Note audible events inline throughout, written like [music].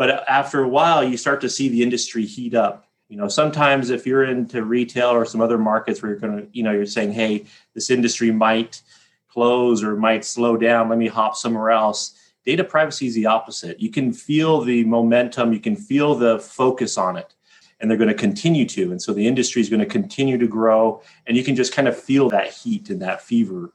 But after a while, you start to see the industry heat up. You know, sometimes if you're into retail or some other markets where you're going to, you know, you're saying, hey, this industry might close or might slow down, let me hop somewhere else. Data privacy is the opposite. You can feel the momentum, you can feel the focus on it and they're going to continue to. And so the industry is going to continue to grow, and you can just kind of feel that heat and that fever.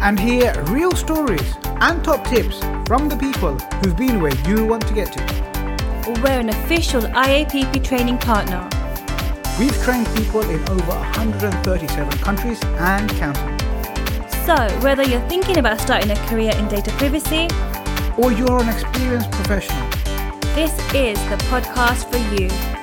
and hear real stories and top tips from the people who've been where you want to get to. We're an official IAPP training partner. We've trained people in over 137 countries and counting. So, whether you're thinking about starting a career in data privacy, or you're an experienced professional, this is the podcast for you.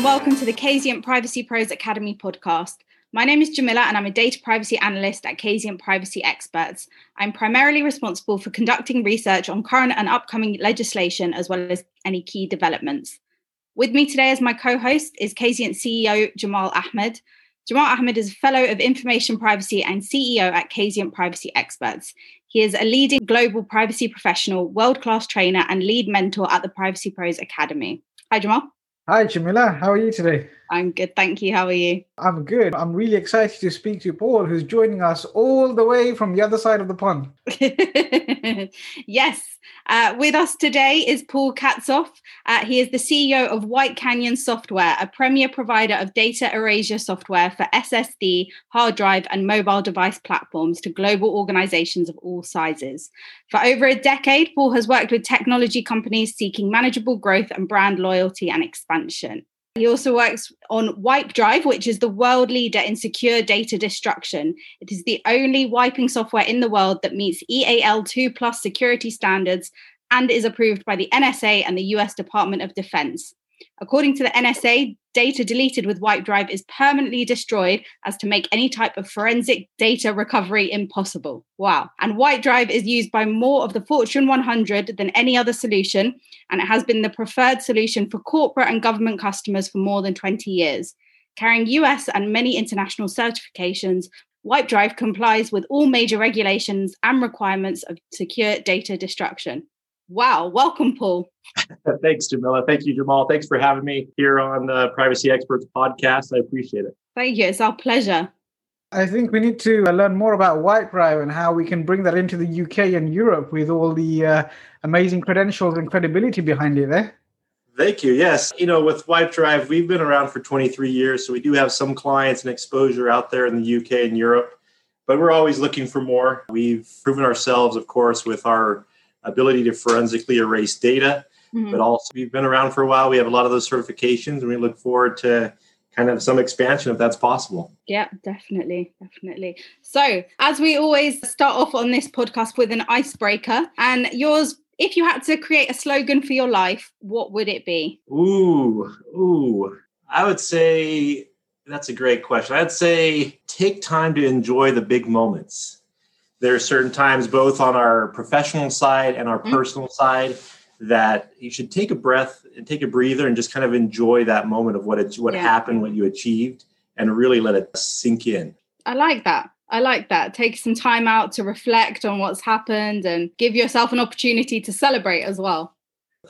And welcome to the Kazient Privacy Pros Academy podcast. My name is Jamila, and I'm a data privacy analyst at Kazient Privacy Experts. I'm primarily responsible for conducting research on current and upcoming legislation, as well as any key developments. With me today as my co host is Kazient CEO Jamal Ahmed. Jamal Ahmed is a fellow of information privacy and CEO at Kazient Privacy Experts. He is a leading global privacy professional, world class trainer, and lead mentor at the Privacy Pros Academy. Hi, Jamal. Hi, Jamila. How are you today? I'm good, thank you. How are you? I'm good. I'm really excited to speak to Paul, who's joining us all the way from the other side of the pond. [laughs] yes. Uh, with us today is Paul Katzoff. Uh, he is the CEO of White Canyon Software, a premier provider of data erasure software for SSD, hard drive, and mobile device platforms to global organizations of all sizes. For over a decade, Paul has worked with technology companies seeking manageable growth and brand loyalty and expansion. He also works on WipeDrive, which is the world leader in secure data destruction. It is the only wiping software in the world that meets EAL2 plus security standards and is approved by the NSA and the US Department of Defense. According to the NSA, data deleted with WipeDrive is permanently destroyed as to make any type of forensic data recovery impossible. Wow. And WipeDrive is used by more of the Fortune 100 than any other solution, and it has been the preferred solution for corporate and government customers for more than 20 years. Carrying US and many international certifications, WipeDrive complies with all major regulations and requirements of secure data destruction. Wow. Welcome, Paul. [laughs] Thanks, Jamila. Thank you, Jamal. Thanks for having me here on the Privacy Experts podcast. I appreciate it. Thank you. It's our pleasure. I think we need to uh, learn more about WipeDrive and how we can bring that into the UK and Europe with all the uh, amazing credentials and credibility behind it there. Thank you. Yes. You know, with WipeDrive, we've been around for 23 years. So we do have some clients and exposure out there in the UK and Europe, but we're always looking for more. We've proven ourselves, of course, with our ability to forensically erase data. Mm-hmm. But also, we've been around for a while. We have a lot of those certifications, and we look forward to kind of some expansion if that's possible. Yeah, definitely. Definitely. So, as we always start off on this podcast with an icebreaker, and yours, if you had to create a slogan for your life, what would it be? Ooh, ooh. I would say that's a great question. I'd say take time to enjoy the big moments there are certain times both on our professional side and our mm-hmm. personal side that you should take a breath and take a breather and just kind of enjoy that moment of what it what yeah. happened what you achieved and really let it sink in i like that i like that take some time out to reflect on what's happened and give yourself an opportunity to celebrate as well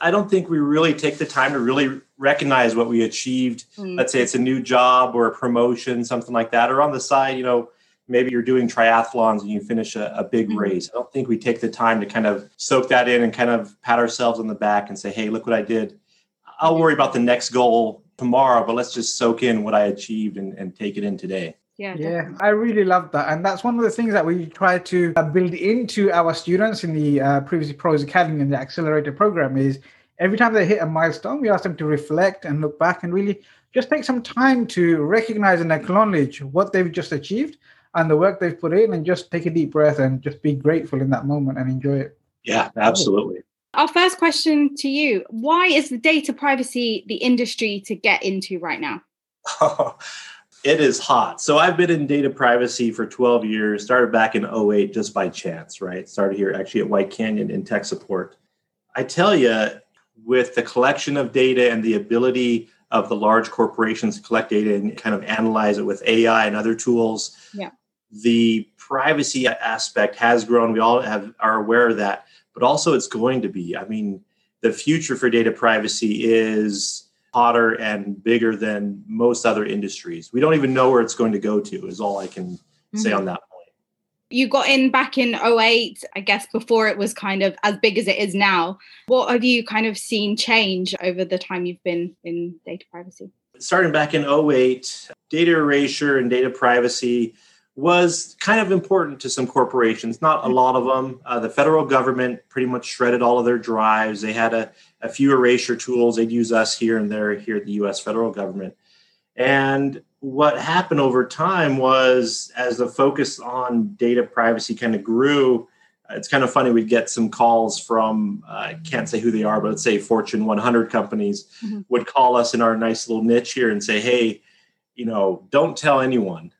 i don't think we really take the time to really recognize what we achieved mm. let's say it's a new job or a promotion something like that or on the side you know maybe you're doing triathlons and you finish a, a big mm-hmm. race. I don't think we take the time to kind of soak that in and kind of pat ourselves on the back and say, hey, look what I did. I'll worry about the next goal tomorrow, but let's just soak in what I achieved and, and take it in today. Yeah, yeah, I really love that, and that's one of the things that we try to uh, build into our students in the uh, Privacy Pros Academy and the Accelerator program. Is every time they hit a milestone, we ask them to reflect and look back and really just take some time to recognize and acknowledge what they've just achieved and the work they've put in and just take a deep breath and just be grateful in that moment and enjoy it. Yeah, absolutely. Our first question to you Why is the data privacy the industry to get into right now? [laughs] it is hot. So I've been in data privacy for 12 years, started back in 08 just by chance, right? Started here actually at White Canyon in tech support. I tell you, with the collection of data and the ability of the large corporations to collect data and kind of analyze it with AI and other tools, yeah. The privacy aspect has grown. We all have are aware of that, but also it's going to be. I mean, the future for data privacy is hotter and bigger than most other industries. We don't even know where it's going to go to, is all I can mm-hmm. say on that point. You got in back in 08, I guess, before it was kind of as big as it is now. What have you kind of seen change over the time you've been in data privacy? Starting back in 08, data erasure and data privacy was kind of important to some corporations, not a lot of them. Uh, the federal government pretty much shredded all of their drives. They had a, a few erasure tools. They'd use us here and there here at the US federal government. And what happened over time was as the focus on data privacy kind of grew, it's kind of funny. We'd get some calls from, uh, I can't say who they are, but let's say Fortune 100 companies mm-hmm. would call us in our nice little niche here and say, hey, you know, don't tell anyone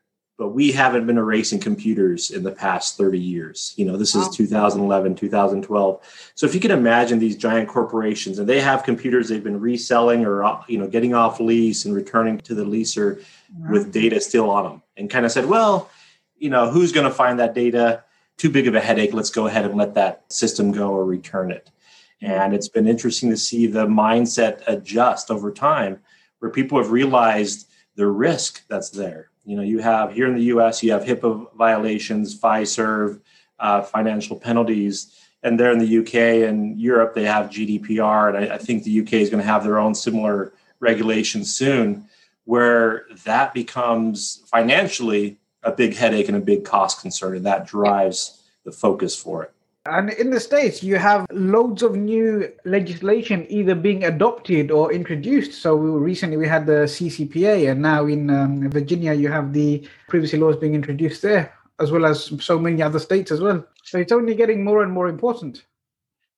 but we haven't been erasing computers in the past 30 years. You know, this is 2011, 2012. So if you can imagine these giant corporations and they have computers they've been reselling or, you know, getting off lease and returning to the leaser with data still on them and kind of said, well, you know, who's going to find that data? Too big of a headache. Let's go ahead and let that system go or return it. And it's been interesting to see the mindset adjust over time where people have realized the risk that's there you know, you have here in the U.S. you have HIPAA violations, FISERV, uh, financial penalties, and there in the UK and Europe they have GDPR, and I, I think the UK is going to have their own similar regulations soon, where that becomes financially a big headache and a big cost concern, and that drives the focus for it. And in the States, you have loads of new legislation either being adopted or introduced. So recently we had the CCPA, and now in um, Virginia, you have the privacy laws being introduced there, as well as so many other states as well. So it's only getting more and more important.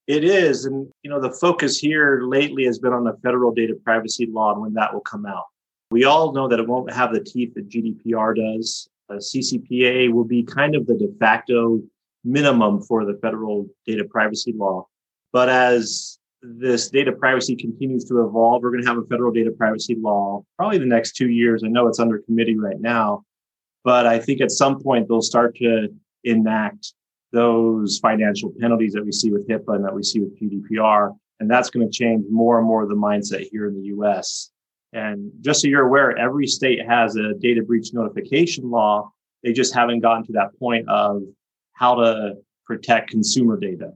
It is. And, you know, the focus here lately has been on the federal data privacy law and when that will come out. We all know that it won't have the teeth that GDPR does. A CCPA will be kind of the de facto minimum for the federal data privacy law. But as this data privacy continues to evolve, we're going to have a federal data privacy law probably the next two years. I know it's under committee right now, but I think at some point they'll start to enact those financial penalties that we see with HIPAA and that we see with GDPR. And that's going to change more and more of the mindset here in the US. And just so you're aware, every state has a data breach notification law. They just haven't gotten to that point of how to protect consumer data.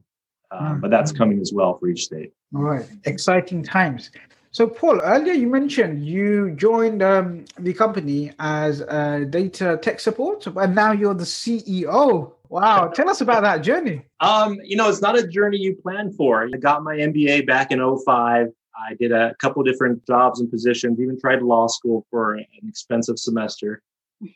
Mm-hmm. But that's coming as well for each state. All right, exciting times. So, Paul, earlier you mentioned you joined um, the company as a data tech support, and now you're the CEO. Wow, [laughs] tell us about that journey. Um, you know, it's not a journey you plan for. I got my MBA back in 05. I did a couple different jobs and positions, even tried law school for an expensive semester.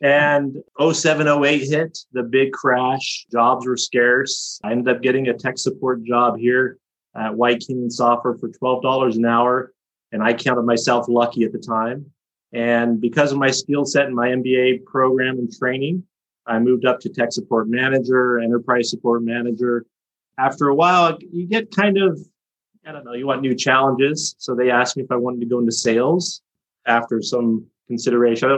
And 0708 hit, the big crash. Jobs were scarce. I ended up getting a tech support job here at White Canyon Software for $12 an hour. And I counted myself lucky at the time. And because of my skill set and my MBA program and training, I moved up to tech support manager, enterprise support manager. After a while, you get kind of, I don't know, you want new challenges. So they asked me if I wanted to go into sales after some consideration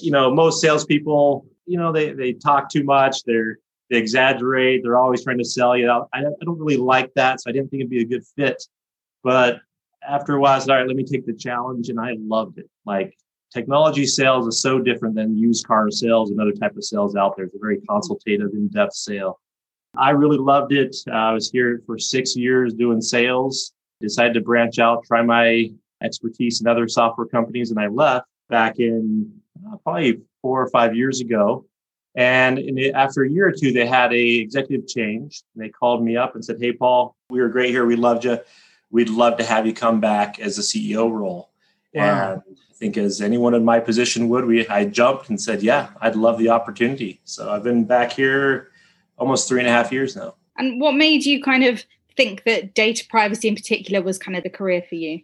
you know, most salespeople, you know, they they talk too much. They're they exaggerate. They're always trying to sell you. I, I don't really like that, so I didn't think it'd be a good fit. But after a while, I said, all right, let me take the challenge, and I loved it. Like technology sales is so different than used car sales and other type of sales out there. It's a very consultative, in-depth sale. I really loved it. Uh, I was here for six years doing sales. Decided to branch out, try my expertise in other software companies, and I left back in uh, Uh, probably four or five years ago. And it, after a year or two, they had a executive change. They called me up and said, "Hey, Paul, we were great here. We loved you. We'd love to have you come back as a CEO role." Wow. And I think, as anyone in my position would, we I jumped and said, "Yeah, I'd love the opportunity." So I've been back here almost three and a half years now. And what made you kind of think that data privacy in particular was kind of the career for you?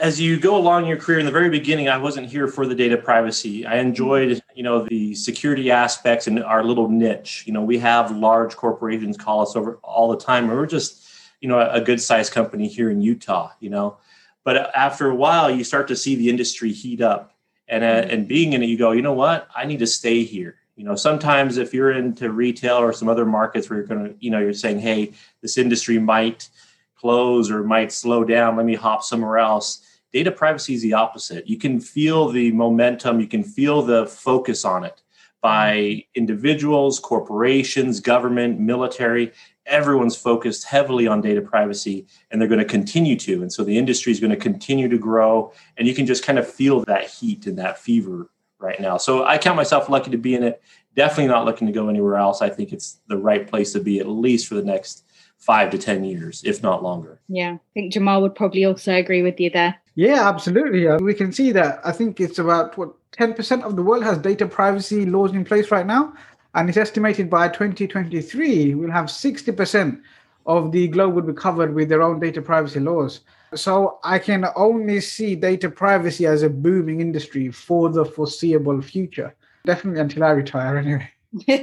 As you go along your career in the very beginning i wasn't here for the data privacy. I enjoyed you know the security aspects and our little niche. You know we have large corporations call us over all the time we're just you know a good sized company here in utah you know. But after a while you start to see the industry heat up and uh, and being in it you go you know what? I need to stay here. You know sometimes if you're into retail or some other markets where you're going to you know you're saying hey this industry might close or might slow down. Let me hop somewhere else Data privacy is the opposite. You can feel the momentum, you can feel the focus on it by individuals, corporations, government, military. Everyone's focused heavily on data privacy and they're going to continue to. And so the industry is going to continue to grow. And you can just kind of feel that heat and that fever right now. So I count myself lucky to be in it. Definitely not looking to go anywhere else. I think it's the right place to be, at least for the next five to 10 years, if not longer. Yeah, I think Jamal would probably also agree with you there. Yeah, absolutely. Uh, we can see that. I think it's about what 10% of the world has data privacy laws in place right now. And it's estimated by 2023, we'll have 60% of the globe would be covered with their own data privacy laws. So I can only see data privacy as a booming industry for the foreseeable future. Definitely until I retire, anyway. [laughs] uh,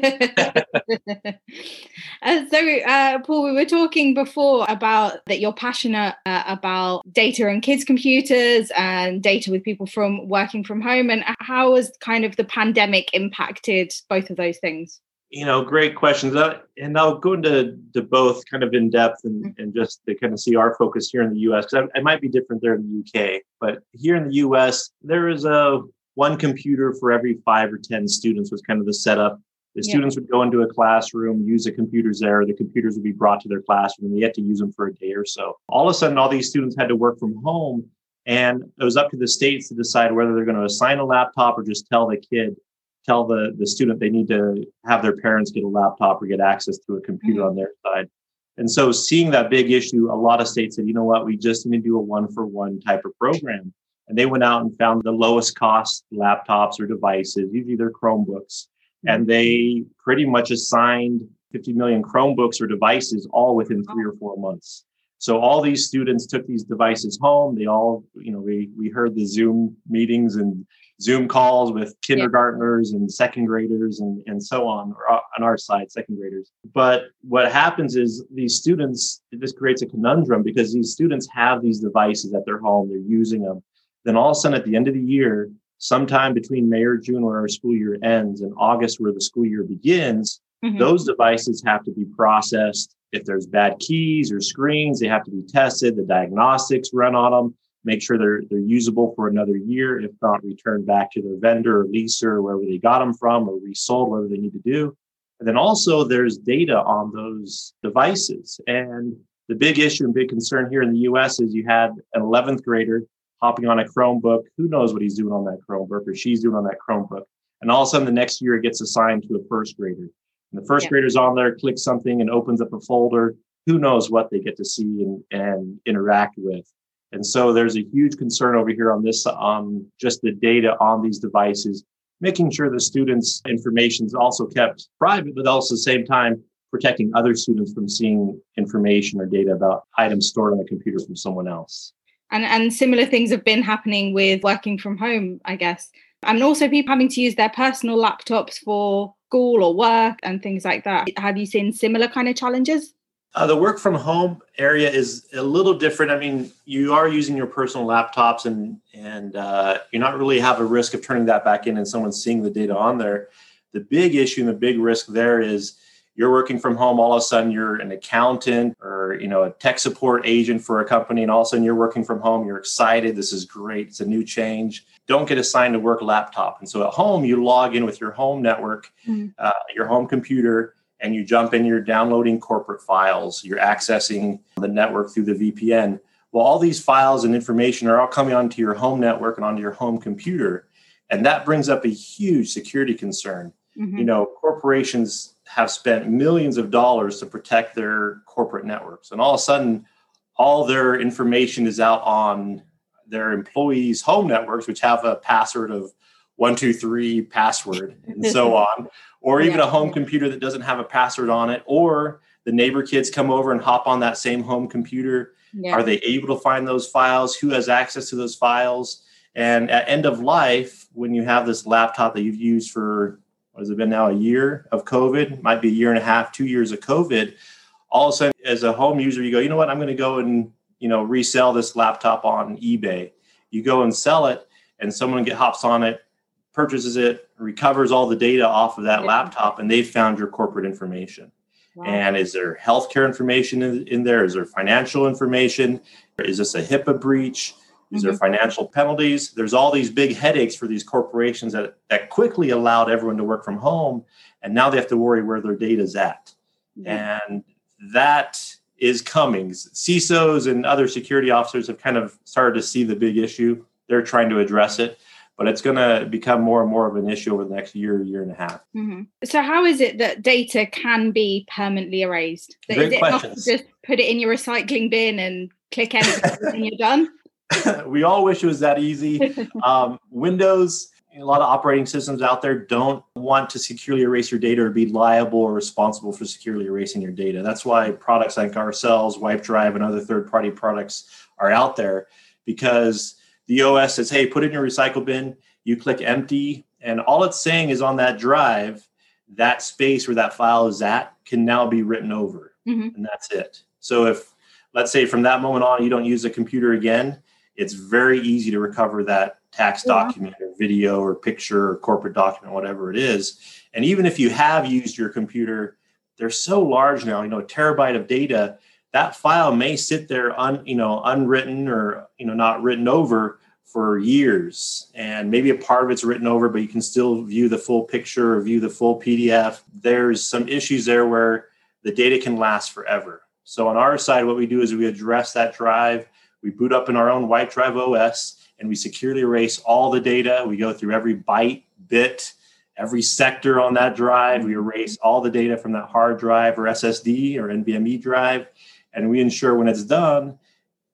so, uh, Paul, we were talking before about that you're passionate uh, about data and kids' computers and data with people from working from home. And how has kind of the pandemic impacted both of those things? You know, great questions. Uh, and I'll go into to both kind of in depth and, mm-hmm. and just to kind of see our focus here in the US, because it might be different there in the UK. But here in the US, there is a one computer for every five or 10 students was kind of the setup the yeah. students would go into a classroom, use the computers there. The computers would be brought to their classroom, and they had to use them for a day or so. All of a sudden, all these students had to work from home, and it was up to the states to decide whether they're going to assign a laptop or just tell the kid, tell the the student they need to have their parents get a laptop or get access to a computer mm-hmm. on their side. And so, seeing that big issue, a lot of states said, you know what, we just need to do a one for one type of program. And they went out and found the lowest cost laptops or devices, usually they're Chromebooks and mm-hmm. they pretty much assigned 50 million Chromebooks or devices all within three oh. or four months. So all these students took these devices home. They all, you know, we we heard the Zoom meetings and Zoom calls with kindergartners yeah. and second graders and, and so on, or on our side, second graders. But what happens is these students, this creates a conundrum because these students have these devices at their home, they're using them. Then all of a sudden at the end of the year, sometime between May or June where our school year ends and August where the school year begins, mm-hmm. those devices have to be processed. If there's bad keys or screens, they have to be tested. The diagnostics run on them, make sure they're they're usable for another year. If not, returned back to their vendor or leaser or wherever they got them from or resold, whatever they need to do. And then also there's data on those devices. And the big issue and big concern here in the US is you had an 11th grader hopping on a Chromebook. Who knows what he's doing on that Chromebook or she's doing on that Chromebook. And all of a sudden, the next year it gets assigned to a first grader. And the first yeah. grader's on there, clicks something and opens up a folder. Who knows what they get to see and, and interact with. And so there's a huge concern over here on this, on just the data on these devices, making sure the students' information is also kept private, but also at the same time protecting other students from seeing information or data about items stored on a computer from someone else and and similar things have been happening with working from home i guess and also people having to use their personal laptops for school or work and things like that have you seen similar kind of challenges uh, the work from home area is a little different. I mean, you are using your personal laptops, and and uh, you're not really have a risk of turning that back in and someone seeing the data on there. The big issue and the big risk there is you're working from home all of a sudden you're an accountant or you know a tech support agent for a company and all of a sudden you're working from home you're excited this is great it's a new change don't get assigned to work laptop and so at home you log in with your home network mm-hmm. uh, your home computer and you jump in you're downloading corporate files you're accessing the network through the vpn well all these files and information are all coming onto your home network and onto your home computer and that brings up a huge security concern mm-hmm. you know corporations have spent millions of dollars to protect their corporate networks. And all of a sudden, all their information is out on their employees' home networks, which have a password of one, two, three password and so [laughs] on, or even yeah. a home computer that doesn't have a password on it, or the neighbor kids come over and hop on that same home computer? Yeah. Are they able to find those files? Who has access to those files? And at end of life, when you have this laptop that you've used for what has it been now a year of COVID, might be a year and a half, two years of COVID, all of a sudden as a home user, you go, you know what, I'm going to go and you know resell this laptop on eBay. You go and sell it, and someone get hops on it, purchases it, recovers all the data off of that yeah. laptop, and they've found your corporate information. Wow. And is there healthcare information in, in, there? Is there financial information? Is this a HIPAA breach? Is mm-hmm. there financial penalties? There's all these big headaches for these corporations that, that quickly allowed everyone to work from home. And now they have to worry where their data is at. And that is coming. CISOs and other security officers have kind of started to see the big issue. They're trying to address it but it's going to become more and more of an issue over the next year, year and a half. Mm-hmm. So, how is it that data can be permanently erased? Great is it questions. not just put it in your recycling bin and click enter and you're done? [laughs] we all wish it was that easy. [laughs] Um, Windows, a lot of operating systems out there don't want to securely erase your data or be liable or responsible for securely erasing your data. That's why products like ourselves, WipeDrive, and other third party products are out there because the OS says, hey, put it in your recycle bin. You click empty, and all it's saying is on that drive, that space where that file is at can now be written over. Mm-hmm. And that's it. So if, let's say, from that moment on, you don't use a computer again, it's very easy to recover that tax document or video or picture or corporate document, whatever it is. And even if you have used your computer, they're so large now, you know, a terabyte of data that file may sit there un, you know unwritten or you know not written over for years. And maybe a part of it's written over but you can still view the full picture or view the full pdf there's some issues there where the data can last forever. So on our side what we do is we address that drive we boot up in our own WipeDrive os and we securely erase all the data we go through every byte bit every sector on that drive we erase all the data from that hard drive or ssd or nvme drive and we ensure when it's done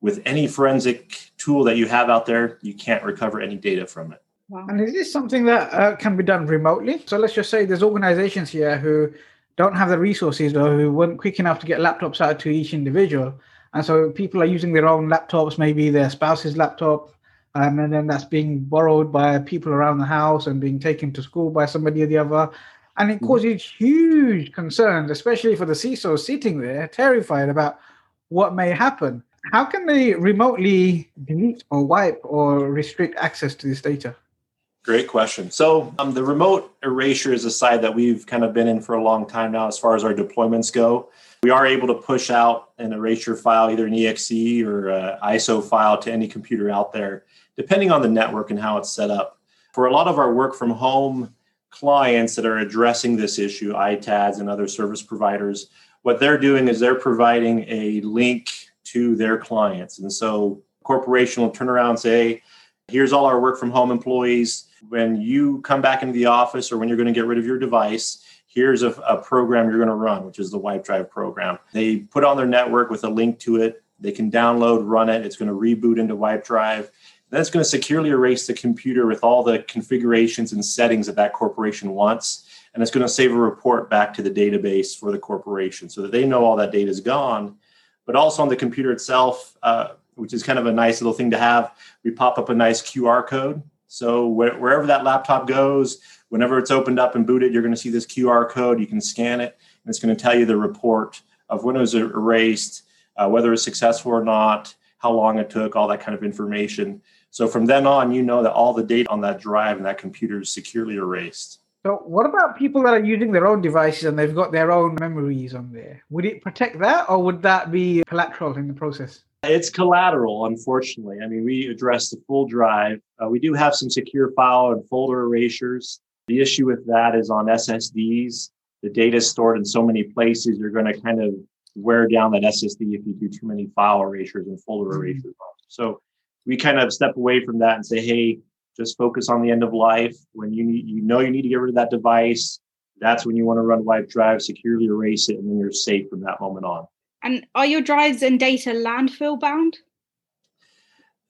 with any forensic tool that you have out there, you can't recover any data from it. Wow. And is this something that uh, can be done remotely? So let's just say there's organizations here who don't have the resources or who weren't quick enough to get laptops out to each individual. And so people are using their own laptops, maybe their spouse's laptop, um, and then that's being borrowed by people around the house and being taken to school by somebody or the other. And it mm-hmm. causes huge concerns, especially for the CISO sitting there terrified about what may happen. How can they remotely delete or wipe or restrict access to this data? Great question. So, um, the remote erasure is a side that we've kind of been in for a long time now, as far as our deployments go. We are able to push out an erasure file, either an exe or ISO file, to any computer out there, depending on the network and how it's set up. For a lot of our work from home clients that are addressing this issue, ITADs and other service providers, what they're doing is they're providing a link to their clients. And so corporation will turn around and say, here's all our work from home employees. When you come back into the office or when you're going to get rid of your device, here's a, a program you're going to run, which is the WipeDrive program. They put on their network with a link to it. They can download, run it. It's going to reboot into WipeDrive. Then it's going to securely erase the computer with all the configurations and settings that that corporation wants and it's going to save a report back to the database for the corporation so that they know all that data is gone. But also on the computer itself, uh, which is kind of a nice little thing to have, we pop up a nice QR code. So wh- wherever that laptop goes, whenever it's opened up and booted, you're going to see this QR code. You can scan it, and it's going to tell you the report of when it was erased, uh, whether it's successful or not, how long it took, all that kind of information. So from then on, you know that all the data on that drive and that computer is securely erased. So, what about people that are using their own devices and they've got their own memories on there? Would it protect that, or would that be collateral in the process? It's collateral, unfortunately. I mean, we address the full drive. Uh, we do have some secure file and folder erasures. The issue with that is on SSDs. The data is stored in so many places, you're going to kind of wear down that SSD if you do too many file erasures and folder mm-hmm. erasures. So we kind of step away from that and say, hey, just focus on the end of life. When you need, you know you need to get rid of that device, that's when you want to run WipeDrive, securely erase it, and then you're safe from that moment on. And are your drives and data landfill bound?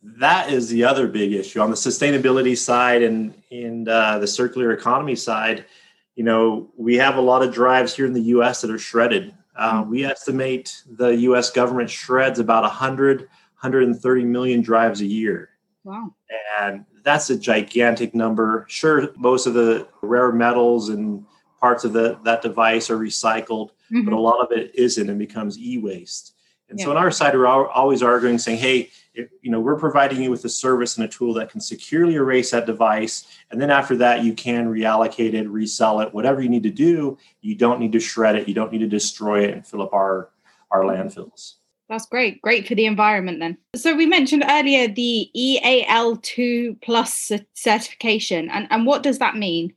That is the other big issue on the sustainability side and in uh, the circular economy side. You know, we have a lot of drives here in the U.S. that are shredded. Uh, we estimate the U.S. government shreds about 100, 130 million drives a year. Wow. And that's a gigantic number. Sure, most of the rare metals and parts of the, that device are recycled, mm-hmm. but a lot of it isn't and becomes e-waste. And yeah. so on our side, we're always arguing, saying, "Hey, if, you know, we're providing you with a service and a tool that can securely erase that device, and then after that, you can reallocate it, resell it, whatever you need to do. You don't need to shred it. You don't need to destroy it and fill up our our landfills." That's great. Great for the environment then. So we mentioned earlier the EAL2 plus certification. And, and what does that mean?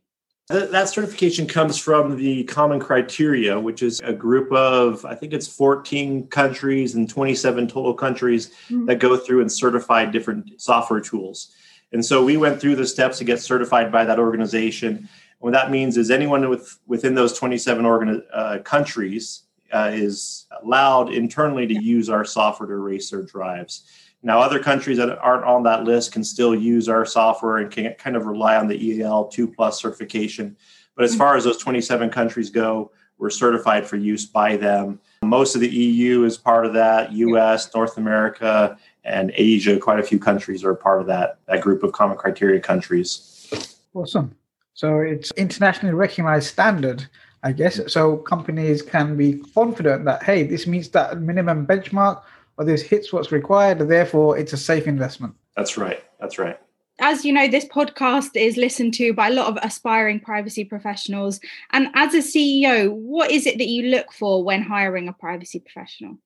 That certification comes from the Common Criteria, which is a group of, I think it's 14 countries and 27 total countries mm-hmm. that go through and certify different software tools. And so we went through the steps to get certified by that organization. what that means is anyone with, within those 27 organ, uh, countries uh, is allowed internally to use our software to erase their drives. Now, other countries that aren't on that list can still use our software and can kind of rely on the EAL 2 plus certification. But as mm-hmm. far as those 27 countries go, we're certified for use by them. Most of the EU is part of that, US, North America, and Asia. Quite a few countries are part of that, that group of common criteria countries. Awesome. So it's internationally recognized standard I guess. So companies can be confident that, hey, this meets that minimum benchmark or this hits what's required, therefore it's a safe investment. That's right. That's right. As you know, this podcast is listened to by a lot of aspiring privacy professionals. And as a CEO, what is it that you look for when hiring a privacy professional?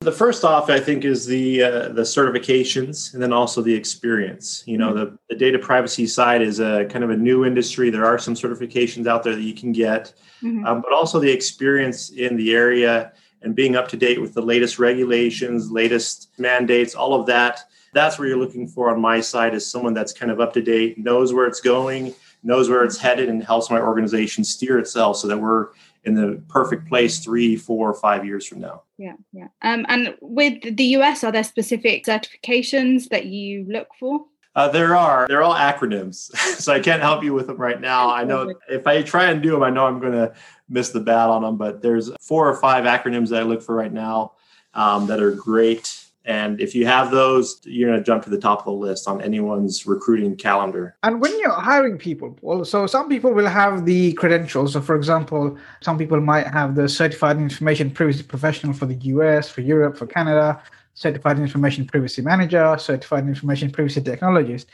The first off, I think, is the uh, the certifications, and then also the experience. You know, mm-hmm. the, the data privacy side is a kind of a new industry. There are some certifications out there that you can get, mm-hmm. um, but also the experience in the area and being up to date with the latest regulations, latest mandates, all of that. That's where you're looking for on my side is someone that's kind of up to date, knows where it's going, knows where it's headed, and helps my organization steer itself so that we're in the perfect place three, four, five years from now. Yeah, yeah. Um, and with the US, are there specific certifications that you look for? Uh, there are. They're all acronyms, [laughs] so I can't help you with them right now. I know if I try and do them, I know I'm going to miss the bat on them. But there's four or five acronyms that I look for right now um, that are great and if you have those, you're going to jump to the top of the list on anyone's recruiting calendar. And when you're hiring people, so some people will have the credentials. So, for example, some people might have the certified information privacy professional for the US, for Europe, for Canada, certified information privacy manager, certified information privacy technologist.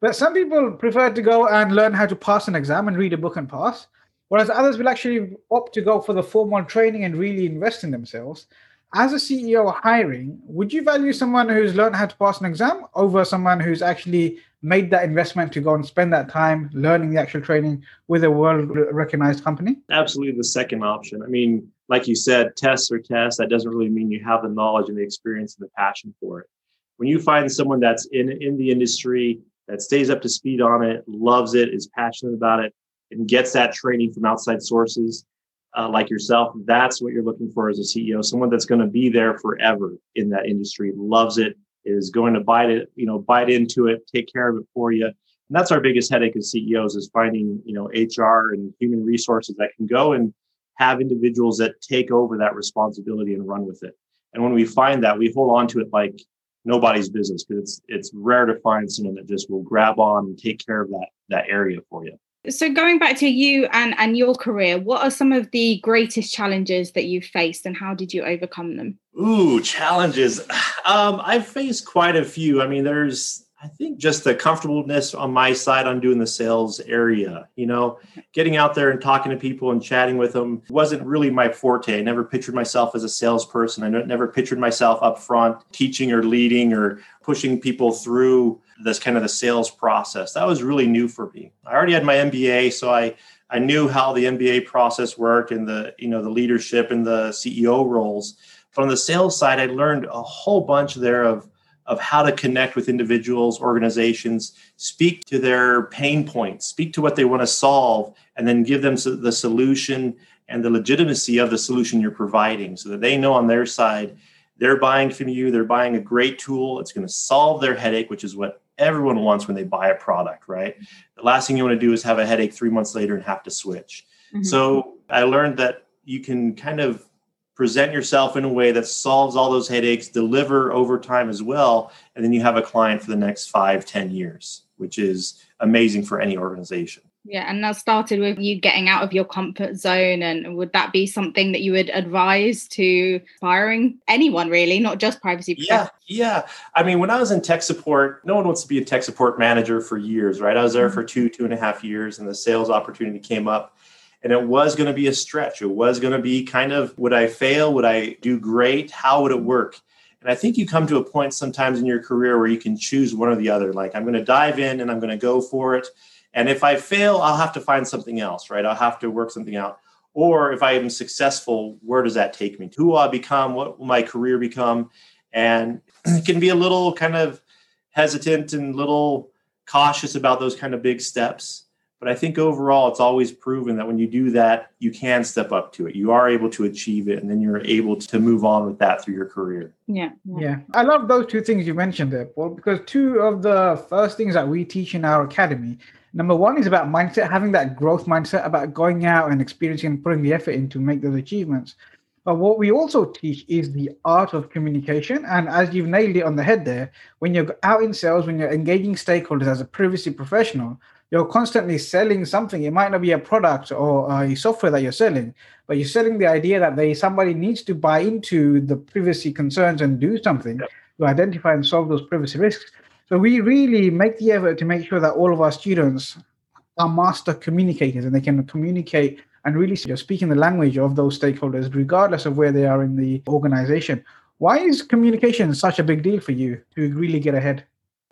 But some people prefer to go and learn how to pass an exam and read a book and pass, whereas others will actually opt to go for the formal training and really invest in themselves as a CEO hiring, would you value someone who's learned how to pass an exam over someone who's actually made that investment to go and spend that time learning the actual training with a world recognized company? Absolutely the second option. I mean, like you said, tests are tests. That doesn't really mean you have the knowledge and the experience and the passion for it. When you find someone that's in, in the industry, that stays up to speed on it, loves it, is passionate about it, and gets that training from outside sources, uh, like yourself, that's what you're looking for as a CEO. Someone that's going to be there forever in that industry, loves it, is going to bite it, you know, bite into it, take care of it for you. And that's our biggest headache as CEOs is finding, you know, HR and human resources that can go and have individuals that take over that responsibility and run with it. And when we find that, we hold on to it like nobody's business because it's it's rare to find someone that just will grab on and take care of that that area for you. So going back to you and, and your career, what are some of the greatest challenges that you've faced and how did you overcome them? Ooh, challenges. [sighs] Um, I've faced quite a few. I mean, there's I think just the comfortableness on my side on doing the sales area, you know, getting out there and talking to people and chatting with them wasn't really my forte. I never pictured myself as a salesperson. I never pictured myself up front teaching or leading or pushing people through this kind of the sales process. That was really new for me. I already had my MBA, so I I knew how the MBA process worked and the you know the leadership and the CEO roles. But on the sales side, I learned a whole bunch there of of how to connect with individuals, organizations, speak to their pain points, speak to what they want to solve, and then give them the solution and the legitimacy of the solution you're providing so that they know on their side they're buying from you, they're buying a great tool, it's going to solve their headache, which is what everyone wants when they buy a product, right? The last thing you want to do is have a headache three months later and have to switch. Mm-hmm. So I learned that you can kind of present yourself in a way that solves all those headaches, deliver over time as well, and then you have a client for the next five, ten years, which is amazing for any organization. Yeah, and that started with you getting out of your comfort zone. And would that be something that you would advise to aspiring anyone really, not just privacy? Yeah, yeah. I mean, when I was in tech support, no one wants to be a tech support manager for years, right? I was there mm-hmm. for two, two and a half years, and the sales opportunity came up. And it was going to be a stretch. It was going to be kind of would I fail? Would I do great? How would it work? And I think you come to a point sometimes in your career where you can choose one or the other. Like, I'm going to dive in and I'm going to go for it and if I fail, I'll have to find something else, right? I'll have to work something out. Or if I am successful, where does that take me? Who will I become? What will my career become? And it [clears throat] can be a little kind of hesitant and little cautious about those kind of big steps. But I think overall, it's always proven that when you do that, you can step up to it. You are able to achieve it, and then you're able to move on with that through your career. Yeah. Yeah. yeah. I love those two things you mentioned there, Paul, because two of the first things that we teach in our academy Number one is about mindset, having that growth mindset about going out and experiencing and putting the effort in to make those achievements. But what we also teach is the art of communication. And as you've nailed it on the head there, when you're out in sales, when you're engaging stakeholders as a privacy professional, you're constantly selling something. It might not be a product or a software that you're selling, but you're selling the idea that they somebody needs to buy into the privacy concerns and do something to identify and solve those privacy risks. So we really make the effort to make sure that all of our students are master communicators and they can communicate and really speak in the language of those stakeholders, regardless of where they are in the organization. Why is communication such a big deal for you to really get ahead?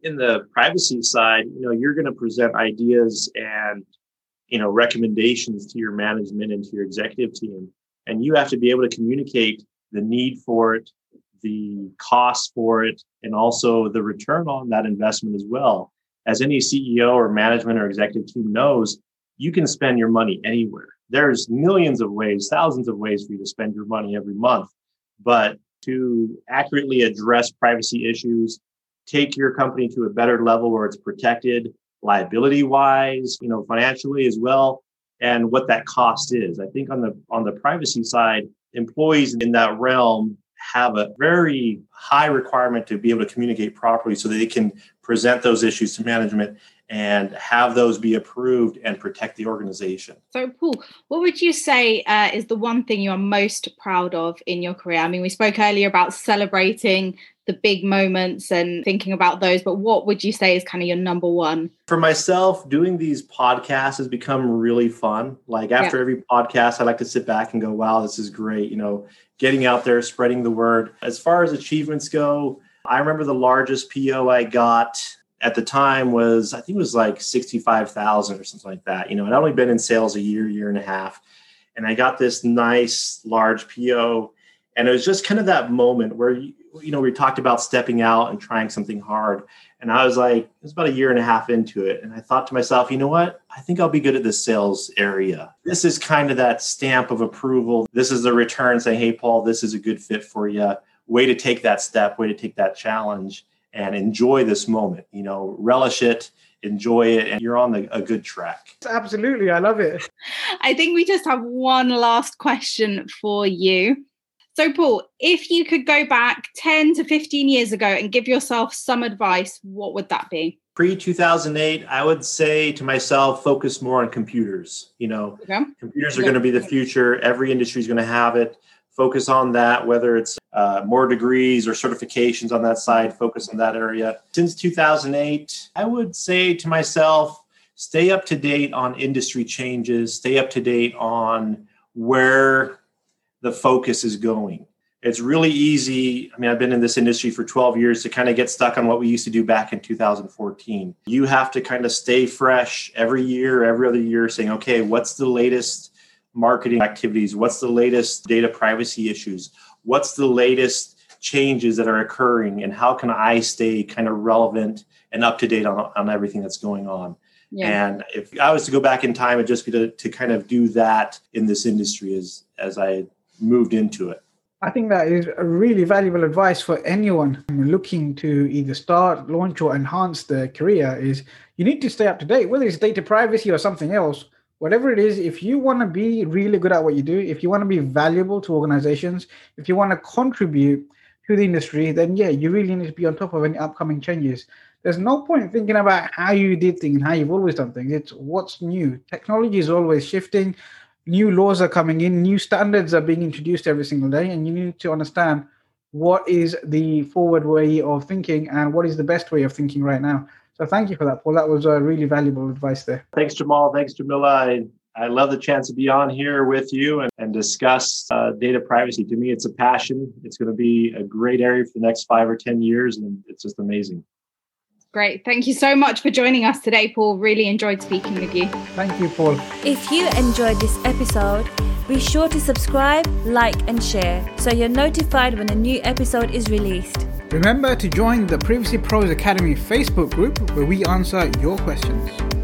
In the privacy side, you know, you're going to present ideas and you know recommendations to your management and to your executive team, and you have to be able to communicate the need for it, the cost for it, and also the return on that investment as well. As any CEO or management or executive team knows, you can spend your money anywhere. There's millions of ways, thousands of ways for you to spend your money every month. But to accurately address privacy issues, take your company to a better level where it's protected liability wise, you know, financially as well, and what that cost is. I think on the on the privacy side, employees in that realm have a very high requirement to be able to communicate properly so that they can present those issues to management and have those be approved and protect the organization. So, Paul, what would you say uh, is the one thing you are most proud of in your career? I mean, we spoke earlier about celebrating the big moments and thinking about those, but what would you say is kind of your number one? For myself, doing these podcasts has become really fun. Like after yeah. every podcast, I like to sit back and go, wow, this is great. You know, getting out there, spreading the word. As far as achievements go, I remember the largest PO I got at the time was I think it was like 65,000 or something like that. You know, I'd only been in sales a year, year and a half. And I got this nice large PO. And it was just kind of that moment where, you, you know, we talked about stepping out and trying something hard. And I was like, it was about a year and a half into it. And I thought to myself, you know what? I think I'll be good at the sales area. This is kind of that stamp of approval. This is the return saying, hey, Paul, this is a good fit for you. Way to take that step, way to take that challenge and enjoy this moment. You know, relish it, enjoy it, and you're on the, a good track. Absolutely. I love it. I think we just have one last question for you. So, Paul, if you could go back 10 to 15 years ago and give yourself some advice, what would that be? Pre 2008, I would say to myself, focus more on computers. You know, okay. computers are okay. going to be the future. Every industry is going to have it. Focus on that, whether it's uh, more degrees or certifications on that side, focus on that area. Since 2008, I would say to myself, stay up to date on industry changes, stay up to date on where the focus is going. It's really easy. I mean, I've been in this industry for 12 years to kind of get stuck on what we used to do back in 2014. You have to kind of stay fresh every year, every other year, saying, okay, what's the latest marketing activities? What's the latest data privacy issues? What's the latest changes that are occurring? And how can I stay kind of relevant and up to date on, on everything that's going on? Yeah. And if I was to go back in time, it'd just be to, to kind of do that in this industry as as I moved into it. I think that is a really valuable advice for anyone looking to either start, launch, or enhance their career. Is you need to stay up to date, whether it's data privacy or something else. Whatever it is, if you want to be really good at what you do, if you want to be valuable to organizations, if you want to contribute to the industry, then yeah, you really need to be on top of any upcoming changes. There's no point thinking about how you did things and how you've always done things. It's what's new. Technology is always shifting. New laws are coming in. New standards are being introduced every single day, and you need to understand what is the forward way of thinking and what is the best way of thinking right now. So thank you for that, Paul. That was a really valuable advice there. Thanks, Jamal. Thanks, Jamila. I, I love the chance to be on here with you and, and discuss uh, data privacy. To me, it's a passion. It's going to be a great area for the next five or 10 years, and it's just amazing. Great. Thank you so much for joining us today, Paul. Really enjoyed speaking with you. Thank you, Paul. If you enjoyed this episode, be sure to subscribe, like, and share so you're notified when a new episode is released. Remember to join the Privacy Pros Academy Facebook group where we answer your questions.